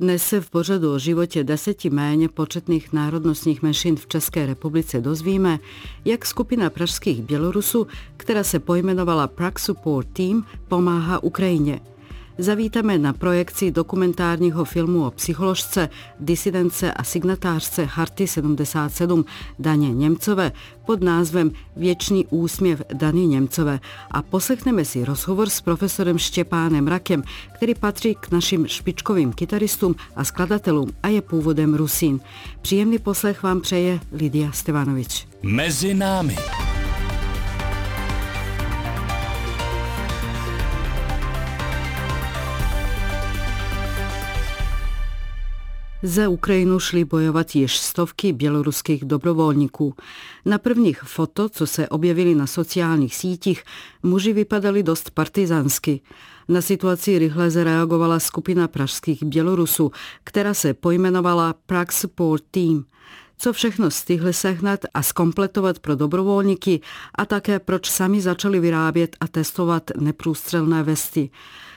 Dnes se v pořadu o životě deseti méně početných národnostních menšin v České republice dozvíme, jak skupina pražských Bělorusů, která se pojmenovala Prague Support Team, pomáhá Ukrajině – Zavítáme na projekci dokumentárního filmu o psycholožce, disidence a signatářce Harty 77 Daně Němcové pod názvem Věčný úsměv Dany Němcové a poslechneme si rozhovor s profesorem Štěpánem Rakem, který patří k našim špičkovým kytaristům a skladatelům a je původem Rusín. Příjemný poslech vám přeje Lidia Stevanovič. Mezi námi. Za Ukrajinu šli bojovat již stovky běloruských dobrovolníků. Na prvních foto, co se objevily na sociálních sítích, muži vypadali dost partizansky. Na situaci rychle zareagovala skupina pražských Bělorusů, která se pojmenovala Prague Support Team co všechno stihli sehnat a skompletovat pro dobrovolníky a také proč sami začali vyrábět a testovat neprůstřelné vesty.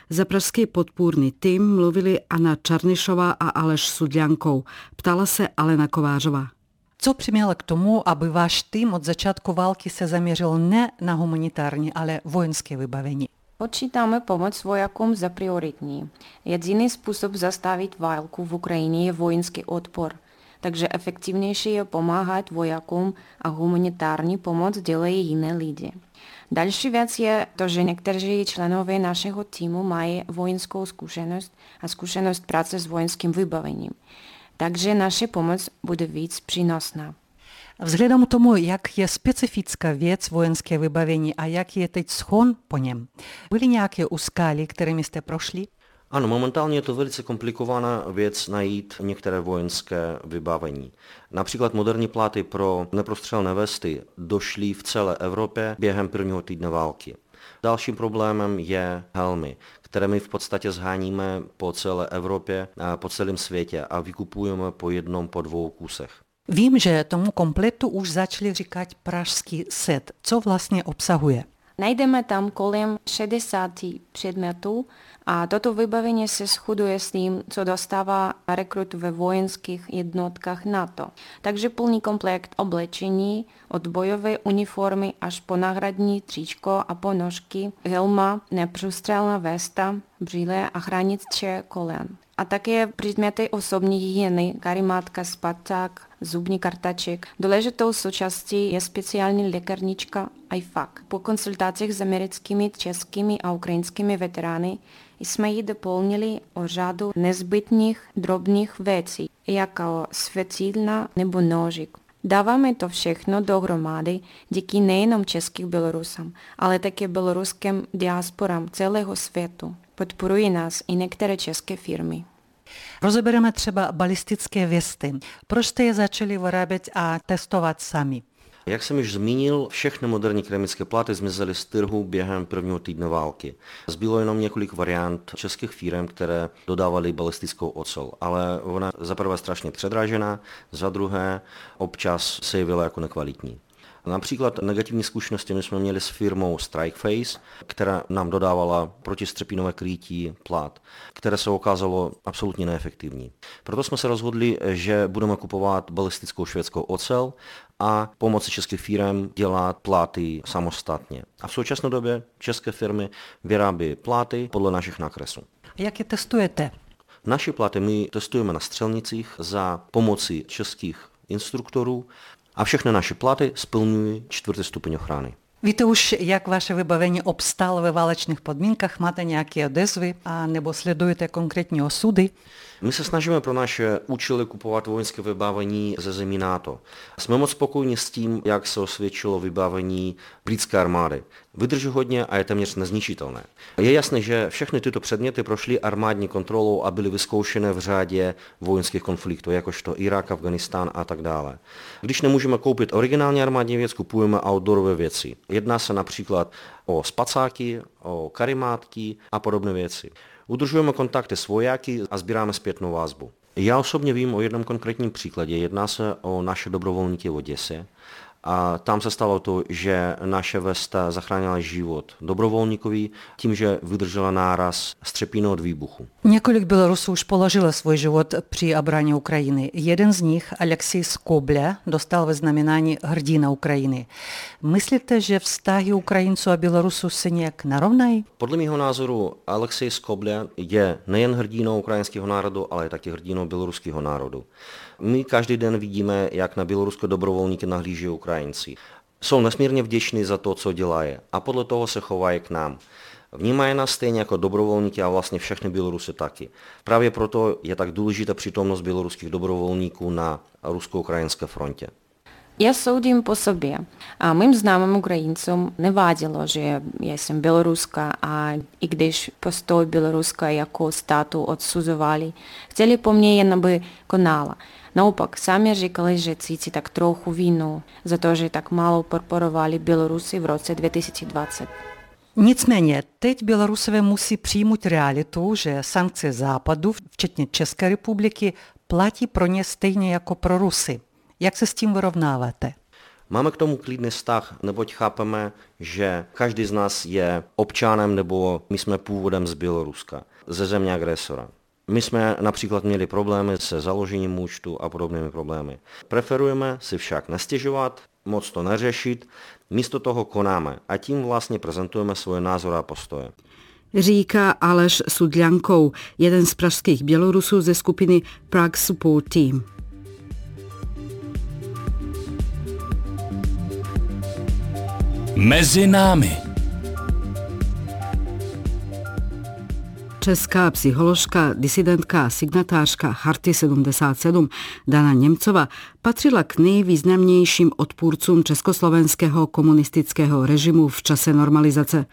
Za pražský podpůrný tým mluvili Anna Čarnišová a Aleš Sudjankou. Ptala se Alena Kovářová. Co přimělo k tomu, aby váš tým od začátku války se zaměřil ne na humanitární, ale vojenské vybavení? Počítáme pomoc vojakům za prioritní. Jediný způsob zastavit válku v Ukrajině je vojenský odpor. Takže efektivnější je pomáhat vojakům a humanitární pomoc dělají jiné lidi. Další věc je to, že někteří členové našeho týmu mají vojenskou zkušenost a zkušenost práce s vojenským vybavením. Takže naše pomoc bude víc přínosná. Vzhledem k tomu, jak je specifická věc vojenské vybavení a jak je teď schon po něm, byly nějaké úskalí, kterými jste prošli? Ano, momentálně je to velice komplikovaná věc najít některé vojenské vybavení. Například moderní pláty pro neprostřelné vesty došly v celé Evropě během prvního týdne války. Dalším problémem je helmy, které my v podstatě zháníme po celé Evropě po celém světě a vykupujeme po jednom, po dvou kusech. Vím, že tomu kompletu už začali říkat pražský set. Co vlastně obsahuje? Najdeme tam kolem 60 předmětů a toto vybavení se shoduje s tím, co dostává rekrut ve vojenských jednotkách NATO. Takže plný komplekt oblečení od bojové uniformy až po náhradní tričko a ponožky, helma, neprůstřelná vesta, brýle a chraniče kolen a také předměty osobní hygieny, karimátka, spacák, zubní kartaček. Důležitou součástí je speciální lékarnička IFAC. Po konsultacích s americkými, českými a ukrajinskými veterány jsme ji doplnili o řadu nezbytných drobných věcí, jako světilna nebo nožik. Dáváme to všechno dohromady díky nejenom českým Bělorusám, ale také běloruským diasporám celého světu. Podporují nás i některé české firmy. Rozebereme třeba balistické věsty. Proč jste je začali vyrábět a testovat sami? Jak jsem již zmínil, všechny moderní keramické platy zmizely z trhu během prvního týdne války. Zbylo jenom několik variant českých firm, které dodávaly balistickou ocel, ale ona za prvé strašně předražená, za druhé občas se jevila jako nekvalitní. Například negativní zkušenosti my jsme měli s firmou Strikeface, která nám dodávala protistřepinové krytí plát, které se ukázalo absolutně neefektivní. Proto jsme se rozhodli, že budeme kupovat balistickou švédskou ocel a pomocí českých firm dělat pláty samostatně. A v současné době české firmy vyrábí pláty podle našich nákresů. Jak je testujete? Naše pláty my testujeme na střelnicích za pomoci českých instruktorů a všechny naše platy splňují čtvrtý stupeň ochrany. Víte už, jak vaše vybavení obstalo ve válečných podmínkách? Máte nějaké odezvy a nebo sledujete konkrétní osudy? My se snažíme pro naše účely kupovat vojenské vybavení ze zemí NATO. Jsme moc spokojeni s tím, jak se osvědčilo vybavení britské armády. Vydrží hodně a je téměř nezničitelné. Je jasné, že všechny tyto předměty prošly armádní kontrolou a byly vyzkoušené v řádě vojenských konfliktů, jakožto Irák, Afganistán a tak dále. Když nemůžeme koupit originální armádní věc, kupujeme outdoorové věci. Jedná se například o spacáky, o karimátky a podobné věci. Udržujeme kontakty s vojáky a sbíráme zpětnou vazbu. Já osobně vím o jednom konkrétním příkladě. Jedná se o naše dobrovolníky v Oděse a tam se stalo to, že naše Vesta zachránila život dobrovolníkovi tím, že vydržela náraz střepínu od výbuchu. Několik Bělorusů už položilo svůj život při obraně Ukrajiny. Jeden z nich, Alexej Skobля, dostal ve znamenání hrdina Ukrajiny. Myslíte, že vztahy Ukrajinců a Bělorusů se nějak narovnají? Podle mého názoru Alexej Skobля je nejen hrdinou ukrajinského národu, ale taky hrdinou běloruského národu. My každý den vidíme, jak na běloruské dobrovolníky nahlíží Ukrajinci. Jsou nesmírně vděční za to, co dělají a podle toho se chovají k nám. Vnímají nás stejně jako dobrovolníky a vlastně všechny Bělorusy taky. Právě proto je tak důležitá přítomnost běloruských dobrovolníků na rusko-ukrajinské frontě. Я судím по собі. А моїм знайомим українцям не вадило, що я єсмь білоруска, а і když постой білоруска яку стату отсузували, хотіли по мені, я би конала. Naopak, sami říkali, že cíti tak trochu vinu za to, že tak málo podporovali Bělorusy v roce 2020. Nicméně, teď Bělorusové musí přijmout realitu, že sankce Západu, včetně České republiky, platí pro ně stejně jako pro Rusy. Jak se s tím vyrovnáváte? Máme k tomu klidný vztah, neboť chápeme, že každý z nás je občanem nebo my jsme původem z Běloruska, ze země agresora. My jsme například měli problémy se založením účtu a podobnými problémy. Preferujeme si však nestěžovat, moc to neřešit, místo toho konáme a tím vlastně prezentujeme svoje názory a postoje. Říká Aleš Sudljankou, jeden z pražských Bělorusů ze skupiny Prague Support Team. Mezi námi. Česká psycholožka, disidentka a signatářka Charty 77 Dana Němcova patřila k nejvýznamnějším odpůrcům československého komunistického režimu v čase normalizace.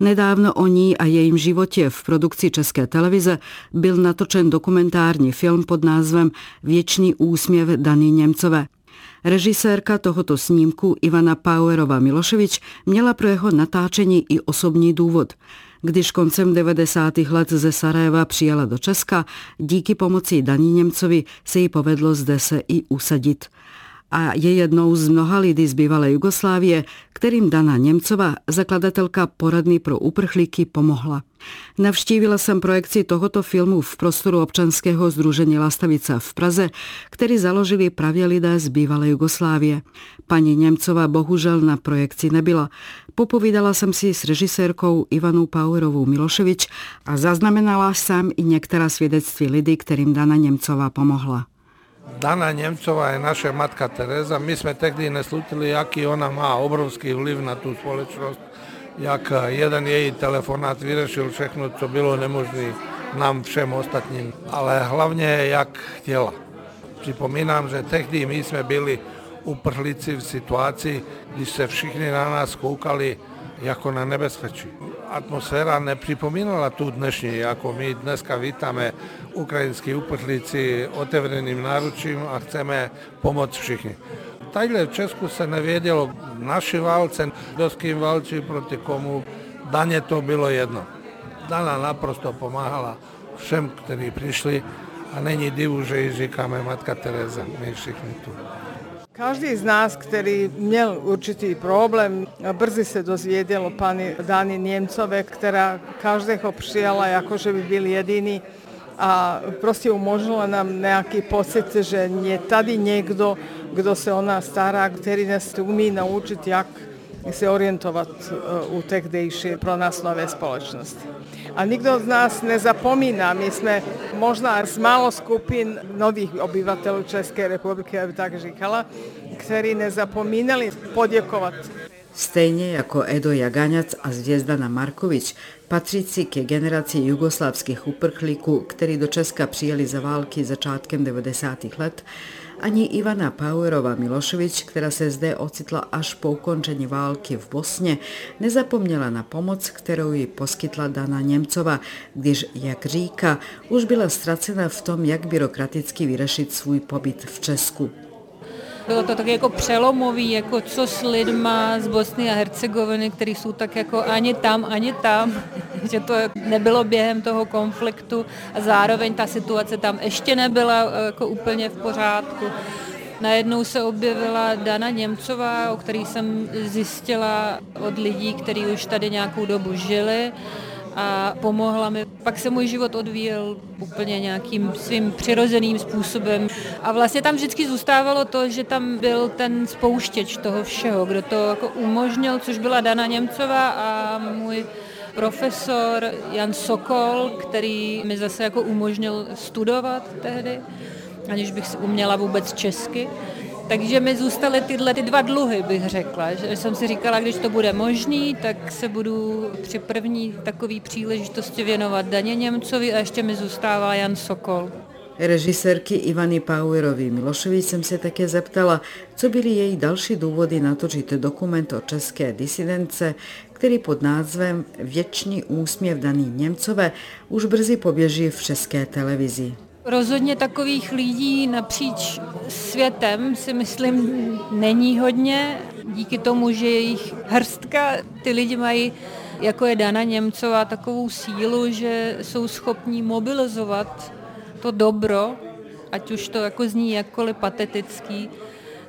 Nedávno o ní a jejím životě v produkci České televize byl natočen dokumentární film pod názvem Věčný úsměv Dany Němcové. Režisérka tohoto snímku Ivana Powerova Miloševič měla pro jeho natáčení i osobní důvod. Když koncem 90. let ze Sarajeva přijela do Česka, díky pomoci Daní Němcovi se jí povedlo zde se i usadit a je jednou z mnoha lidí z bývalé Jugoslávie, kterým Dana Němcova, zakladatelka poradny pro uprchlíky, pomohla. Navštívila jsem projekci tohoto filmu v prostoru občanského združení Lastavica v Praze, který založili právě lidé z bývalé Jugoslávie. Paní Němcova bohužel na projekci nebyla. Popovídala jsem si s režisérkou Ivanou Pauerovou Miloševič a zaznamenala jsem i některá svědectví lidí, kterým Dana Němcova pomohla. Dana Njemcova je naša matka Tereza. Mi smo tehdy neslutili jaki ona má obrovský vliv na tu společnost, jak jeden její telefonát vyřešil všechno, co bylo nemožné nám všem ostatním, ale hlavně jak chtěla. Připomínám, že tehdy my jsme byli uprchlíci v situaci, když se všichni na nás koukali jako na nebezpečí. Atmosféra nepřipomínala tu dnešní, jako my dneska vítáme ukrajinskí uprchlíci otevřeným náručím a chceme pomoct všichni. Tadyhle v Česku se nevědělo naši válce, kdo s kým válčí proti komu. Daně to bylo jedno. Dana naprosto pomáhala všem, kteří přišli a není divu, že ji říkáme Matka Teresa, my všichni tu. Každý z nás, ktorý měl určitý problém, brzy se dozviedelo pani Dani Niemcove, ktorá každého přijala, jako že by byl jediný a proste umožnila nám nejaký pocit, že je tady niekto, kdo se o nás stará, ktorý nás umí naučiť, jak i se orijentovat uh, u te gde iše pronas nove spoločnosti. A nikdo od nas ne zapomina, mi sme možda s malo skupin novih obivatelja České republike, ja bi tako žikala, kteri ne zapominali podjekovat. Stejnje jako Edo Jaganjac, a Zvijezdana Marković, patricike generacije jugoslavskih uprhliku, kteri do Česka prijeli za valki začatkem 90-ih ani Ivana Powerova Miloševič, která se zde ocitla až po ukončení války v Bosně, nezapomněla na pomoc, kterou ji poskytla Dana Němcova, když, jak říká, už byla ztracena v tom, jak byrokraticky vyřešit svůj pobyt v Česku. Bylo to tak jako přelomový, jako co s lidma z Bosny a Hercegoviny, kteří jsou tak jako ani tam, ani tam, že to nebylo během toho konfliktu a zároveň ta situace tam ještě nebyla jako úplně v pořádku. najednou se objevila Dana Němcová, o který jsem zjistila od lidí, kteří už tady nějakou dobu žili a pomohla mi. Pak se můj život odvíjel úplně nějakým svým přirozeným způsobem. A vlastně tam vždycky zůstávalo to, že tam byl ten spouštěč toho všeho, kdo to jako umožnil, což byla Dana Němcová a můj profesor Jan Sokol, který mi zase jako umožnil studovat tehdy, aniž bych si uměla vůbec česky. Takže mi zůstaly tyhle ty dva dluhy, bych řekla. Že jsem si říkala, když to bude možný, tak se budu při první takové příležitosti věnovat Daně Němcovi a ještě mi zůstává Jan Sokol. Režisérky Ivany Pauerový Miloševič jsem se také zeptala, co byly její další důvody natočit dokument o české disidence, který pod názvem Věčný úsměv daný Němcové už brzy poběží v české televizi. Rozhodně takových lidí napříč světem si myslím není hodně. Díky tomu, že jejich hrstka, ty lidi mají jako je Dana Němcová takovou sílu, že jsou schopní mobilizovat to dobro, ať už to jako zní jakkoliv patetický,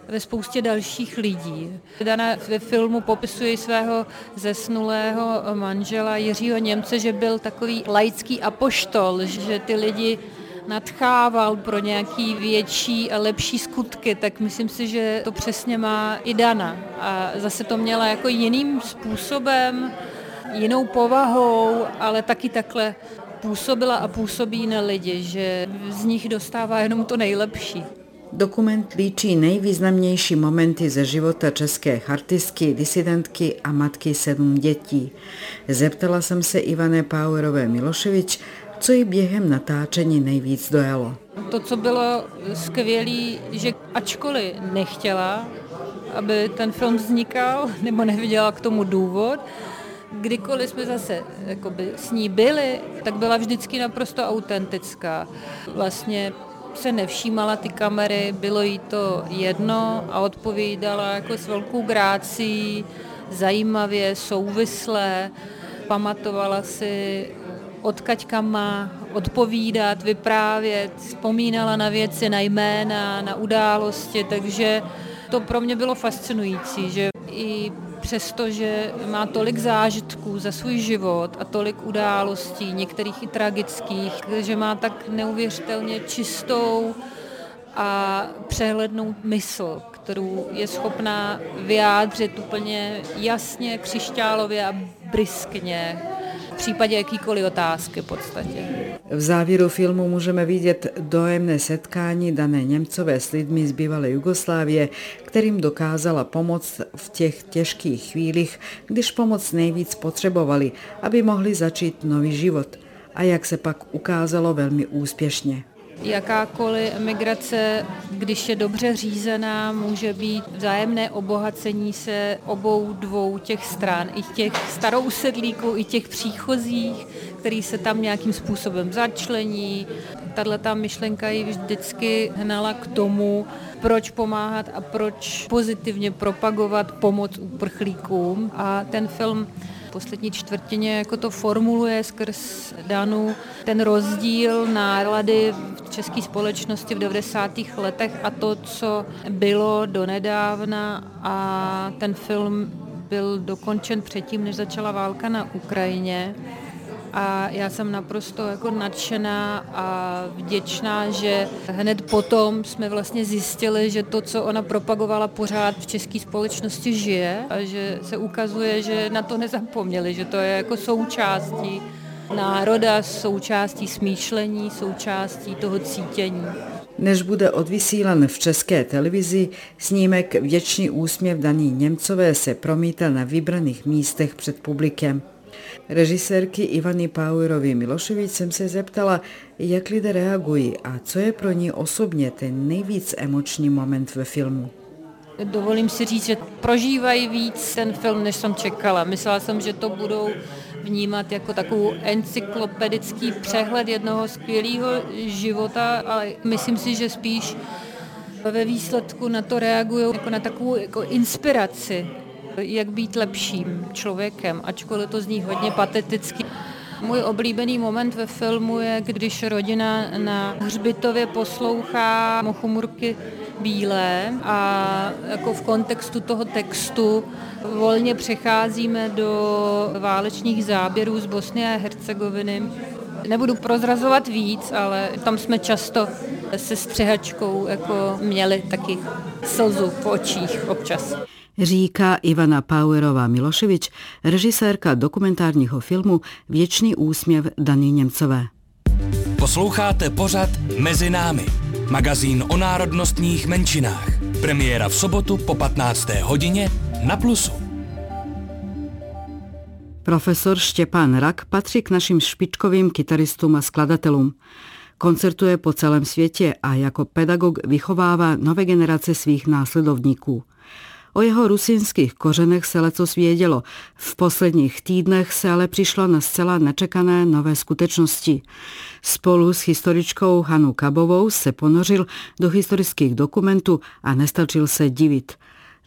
ve spoustě dalších lidí. Dana ve filmu popisuje svého zesnulého manžela Jiřího Němce, že byl takový laický apoštol, že ty lidi nadchával pro nějaký větší a lepší skutky, tak myslím si, že to přesně má i Dana. A zase to měla jako jiným způsobem, jinou povahou, ale taky takhle působila a působí na lidi, že z nich dostává jenom to nejlepší. Dokument líčí nejvýznamnější momenty ze života české chartistky, disidentky a matky sedm dětí. Zeptala jsem se Ivane Powerové Miloševič, co jí během natáčení nejvíc dojalo. To, co bylo skvělé, že ačkoliv nechtěla, aby ten film vznikal, nebo neviděla k tomu důvod, kdykoliv jsme zase jakoby, s ní byli, tak byla vždycky naprosto autentická. Vlastně se nevšímala ty kamery, bylo jí to jedno a odpovídala jako s velkou grácí, zajímavě, souvislé, pamatovala si odkaď kam má odpovídat, vyprávět, vzpomínala na věci, na jména, na události, takže to pro mě bylo fascinující, že i přesto, že má tolik zážitků za svůj život a tolik událostí, některých i tragických, že má tak neuvěřitelně čistou a přehlednou mysl, kterou je schopná vyjádřit úplně jasně, křišťálově a briskně případě jakýkoliv otázky v podstatě. V závěru filmu můžeme vidět dojemné setkání dané Němcové s lidmi z bývalé Jugoslávie, kterým dokázala pomoct v těch těžkých chvílích, když pomoc nejvíc potřebovali, aby mohli začít nový život. A jak se pak ukázalo velmi úspěšně. Jakákoliv emigrace, když je dobře řízená, může být vzájemné obohacení se obou dvou těch stran, i těch starou sedlíků, i těch příchozích, který se tam nějakým způsobem začlení. Tahle ta myšlenka ji vždycky hnala k tomu, proč pomáhat a proč pozitivně propagovat pomoc uprchlíkům. A ten film poslední čtvrtině jako to formuluje skrz Danu ten rozdíl nálady v české společnosti v 90. letech a to, co bylo donedávna a ten film byl dokončen předtím, než začala válka na Ukrajině a já jsem naprosto jako nadšená a vděčná, že hned potom jsme vlastně zjistili, že to, co ona propagovala pořád v české společnosti žije a že se ukazuje, že na to nezapomněli, že to je jako součástí národa, součástí smýšlení, součástí toho cítění. Než bude odvysílan v české televizi, snímek Věčný úsměv daný Němcové se promítal na vybraných místech před publikem. Režisérky Ivany Pauerový Miloševič jsem se zeptala, jak lidé reagují a co je pro ní osobně ten nejvíc emoční moment ve filmu. Dovolím si říct, že prožívají víc ten film, než jsem čekala. Myslela jsem, že to budou vnímat jako takovou encyklopedický přehled jednoho skvělého života, ale myslím si, že spíš ve výsledku na to reagují jako na takovou jako inspiraci jak být lepším člověkem, ačkoliv to zní hodně pateticky. Můj oblíbený moment ve filmu je, když rodina na hřbitově poslouchá Mochumurky Bílé a jako v kontextu toho textu volně přecházíme do válečných záběrů z Bosny a Hercegoviny. Nebudu prozrazovat víc, ale tam jsme často se střehačkou jako měli taky slzu v očích občas říká Ivana Pauerová Miloševič, režisérka dokumentárního filmu Věčný úsměv Daný Němcové. Posloucháte pořad Mezi námi, magazín o národnostních menšinách. Premiéra v sobotu po 15. hodině na Plusu. Profesor Štěpán Rak patří k našim špičkovým kytaristům a skladatelům. Koncertuje po celém světě a jako pedagog vychovává nové generace svých následovníků. O jeho rusinských kořenech se lecos vědělo. V posledních týdnech se ale přišlo na zcela nečekané nové skutečnosti. Spolu s historičkou Hanou Kabovou se ponořil do historických dokumentů a nestačil se divit.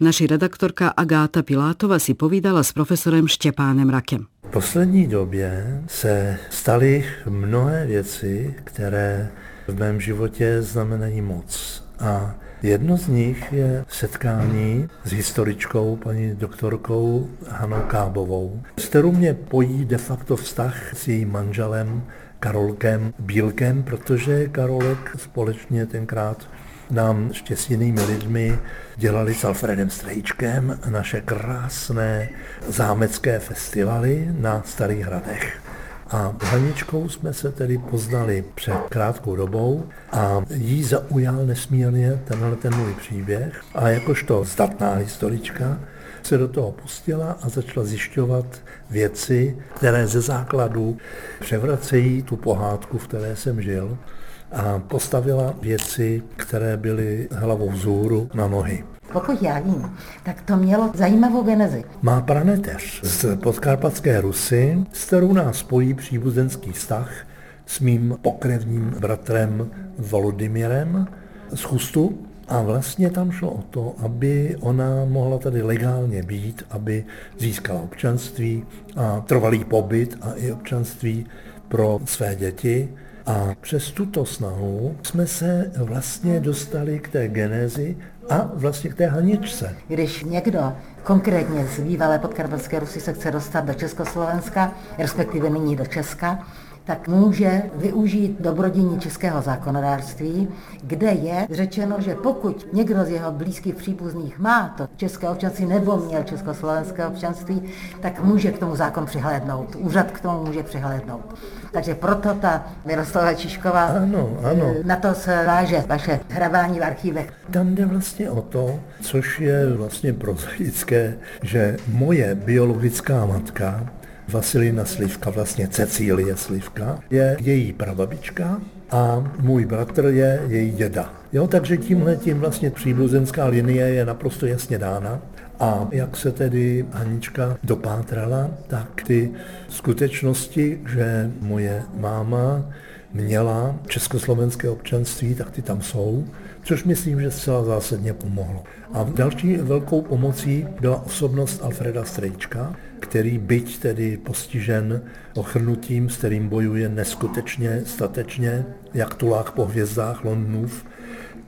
Naši redaktorka Agáta Pilátova si povídala s profesorem Štěpánem Rakem. V poslední době se staly mnohé věci, které v mém životě znamenají moc. A Jedno z nich je setkání s historičkou, paní doktorkou Hanou Kábovou, s kterou mě pojí de facto vztah s jejím manželem Karolkem Bílkem, protože Karolek společně tenkrát nám jinými lidmi dělali s Alfredem Strejčkem naše krásné zámecké festivaly na Starých hradech. A Haničkou jsme se tedy poznali před krátkou dobou a jí zaujal nesmírně tenhle ten můj příběh a jakožto zdatná historička se do toho pustila a začala zjišťovat věci, které ze základu převracejí tu pohádku, v které jsem žil a postavila věci, které byly hlavou vzhůru na nohy. Pokud já vím, tak to mělo zajímavou genezi. Má praneteř z podkarpatské Rusy, s kterou nás spojí příbuzenský vztah s mým pokrevním bratrem Volodymyrem z Chustu. A vlastně tam šlo o to, aby ona mohla tady legálně být, aby získala občanství a trvalý pobyt a i občanství pro své děti. A přes tuto snahu jsme se vlastně dostali k té genezi a vlastně k té haničce. Když někdo konkrétně z bývalé podkarpatské Rusy se chce dostat do Československa, respektive nyní do Česka, tak může využít dobrodění českého zákonodárství, kde je řečeno, že pokud někdo z jeho blízkých příbuzných má to české občanství nebo měl československé občanství, tak může k tomu zákon přihlédnout. Úřad k tomu může přihlédnout. Takže proto ta Miroslava Čišková, ano, ano. na to se váže vaše hrabání v archívech. Tam jde vlastně o to, což je vlastně prozaické, že moje biologická matka Vasilina Slivka, vlastně Cecílie Slivka, je její prababička a můj bratr je její děda. Jo, takže tímhle tím vlastně příbuzenská linie je naprosto jasně dána. A jak se tedy Anička dopátrala, tak ty skutečnosti, že moje máma měla československé občanství, tak ty tam jsou, což myslím, že zcela zásadně pomohlo. A další velkou pomocí byla osobnost Alfreda Strejčka, který byť tedy postižen ochrnutím, s kterým bojuje neskutečně, statečně, jak tulák po hvězdách Londonův,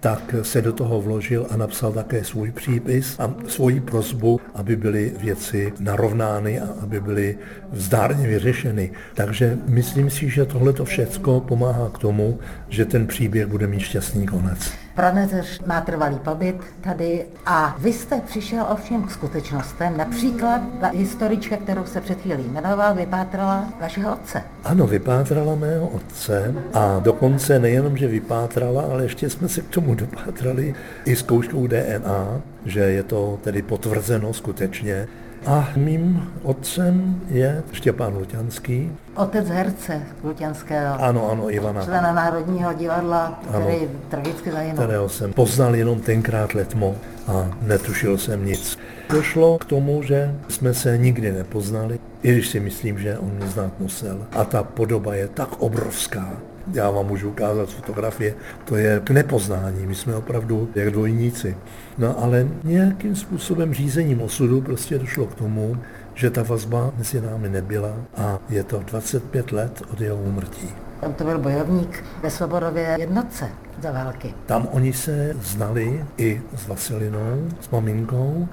tak se do toho vložil a napsal také svůj přípis a svoji prozbu, aby byly věci narovnány a aby byly vzdárně vyřešeny. Takže myslím si, že tohle to všecko pomáhá k tomu, že ten příběh bude mít šťastný konec. Praneř má trvalý pobyt tady a vy jste přišel ovšem k skutečnostem. Například ta historička, kterou se před chvílí jmenoval, vypátrala vašeho otce. Ano, vypátrala mého otce a dokonce nejenom, že vypátrala, ale ještě jsme se k tomu dopátrali i zkouškou DNA, že je to tedy potvrzeno skutečně. A mým otcem je Štěpán Luťanský. Otec herce Luťanského. Ano, ano, Ivana. Člena Národního divadla, který ano, tragicky zahynul. Kterého jsem poznal jenom tenkrát letmo a netušil jsem nic. Došlo k tomu, že jsme se nikdy nepoznali, i když si myslím, že on mě znát musel. A ta podoba je tak obrovská, já vám můžu ukázat fotografie, to je k nepoznání, my jsme opravdu jak dvojníci. No ale nějakým způsobem řízením osudu prostě došlo k tomu, že ta vazba mezi námi nebyla a je to 25 let od jeho úmrtí. On to byl bojovník ve Svoborově jednotce za války. Tam oni se znali i s Vasilinou, s maminkou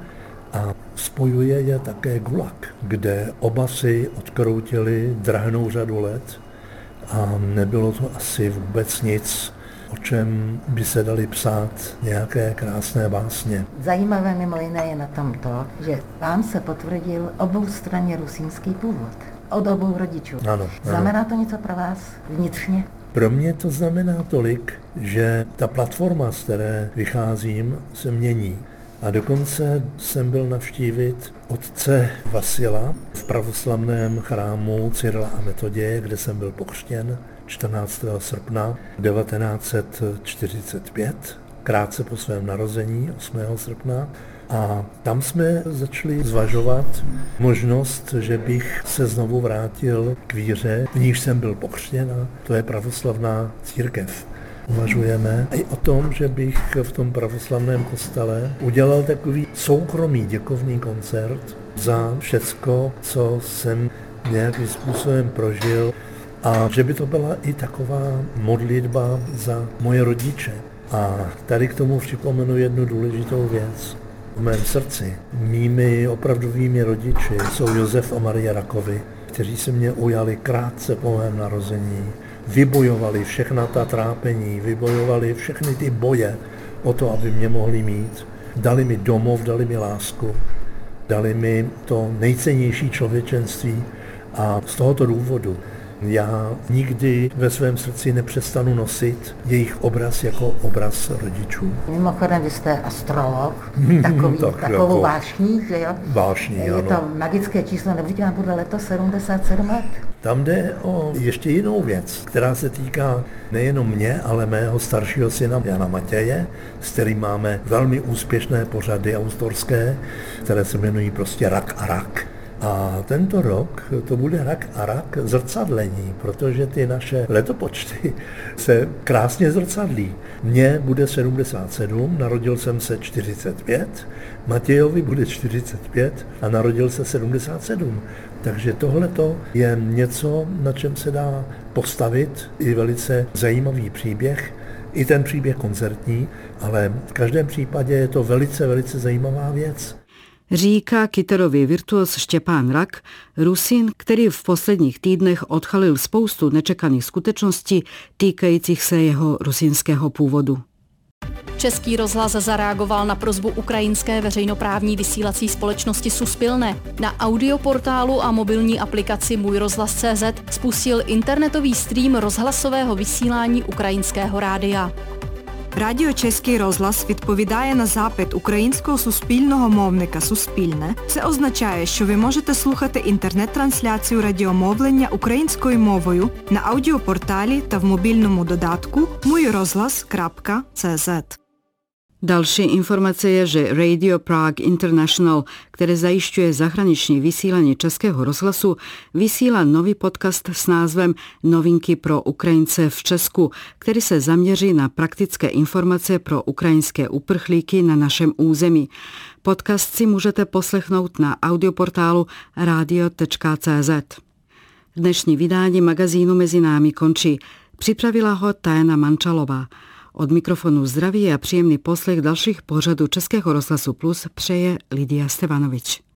a spojuje je také Gulag, kde oba si odkroutili drahnou řadu let a nebylo to asi vůbec nic, o čem by se dali psát nějaké krásné básně. Zajímavé mimo jiné je na tom to, že vám se potvrdil oboustranně rusínský původ. Od obou rodičů. Ano, ano. Znamená to něco pro vás vnitřně? Pro mě to znamená tolik, že ta platforma, z které vycházím, se mění. A dokonce jsem byl navštívit otce Vasila v pravoslavném chrámu Cyrila a Metoděje, kde jsem byl pokřtěn 14. srpna 1945, krátce po svém narození 8. srpna. A tam jsme začali zvažovat možnost, že bych se znovu vrátil k víře, v níž jsem byl pokřtěn a to je pravoslavná církev. Uvažujeme i o tom, že bych v tom pravoslavném kostele udělal takový soukromý děkovný koncert za všecko, co jsem nějakým způsobem prožil a že by to byla i taková modlitba za moje rodiče. A tady k tomu připomenu jednu důležitou věc. V mém srdci mými opravdovými rodiči jsou Josef a Maria Rakovi, kteří se mě ujali krátce po mém narození. Vybojovali všechna ta trápení, vybojovali všechny ty boje o to, aby mě mohli mít. Dali mi domov, dali mi lásku, dali mi to nejcennější člověčenství a z tohoto důvodu já nikdy ve svém srdci nepřestanu nosit jejich obraz jako obraz rodičů. Mimochodem, vy jste astrolog, takový, tak takovou jako vášník, že jo? Vášní, Je ano. to magické číslo, nebudete vám bude letos 77 let? Tam jde o ještě jinou věc, která se týká nejenom mě, ale mého staršího syna Jana Matěje, s kterým máme velmi úspěšné pořady autorské, které se jmenují prostě Rak a Rak. A tento rok to bude rak a rak zrcadlení, protože ty naše letopočty se krásně zrcadlí. Mně bude 77, narodil jsem se 45, Matějovi bude 45 a narodil se 77. Takže tohle je něco, na čem se dá postavit i velice zajímavý příběh, i ten příběh koncertní, ale v každém případě je to velice, velice zajímavá věc. Říká kytarový virtuos Štěpán Rak, Rusin, který v posledních týdnech odchalil spoustu nečekaných skutečností týkajících se jeho rusínského původu. Český rozhlas zareagoval na prozbu ukrajinské veřejnoprávní vysílací společnosti Suspilne. Na audioportálu a mobilní aplikaci Můj rozhlas.cz spustil internetový stream rozhlasového vysílání ukrajinského rádia. Радіо Чеський розлас відповідає на запит українського суспільного мовника Суспільне. Це означає, що ви можете слухати інтернет-трансляцію радіомовлення українською мовою на аудіопорталі та в мобільному додатку mujrozhlas.cz. Další informace je, že Radio Prague International, které zajišťuje zahraniční vysílání Českého rozhlasu, vysílá nový podcast s názvem Novinky pro Ukrajince v Česku, který se zaměří na praktické informace pro ukrajinské uprchlíky na našem území. Podcast si můžete poslechnout na audioportálu radio.cz. Dnešní vydání magazínu Mezi námi končí. Připravila ho Tajana Mančalová. Od mikrofonu zdraví a příjemný poslech dalších pořadů Českého rozhlasu Plus přeje Lidia Stevanovič.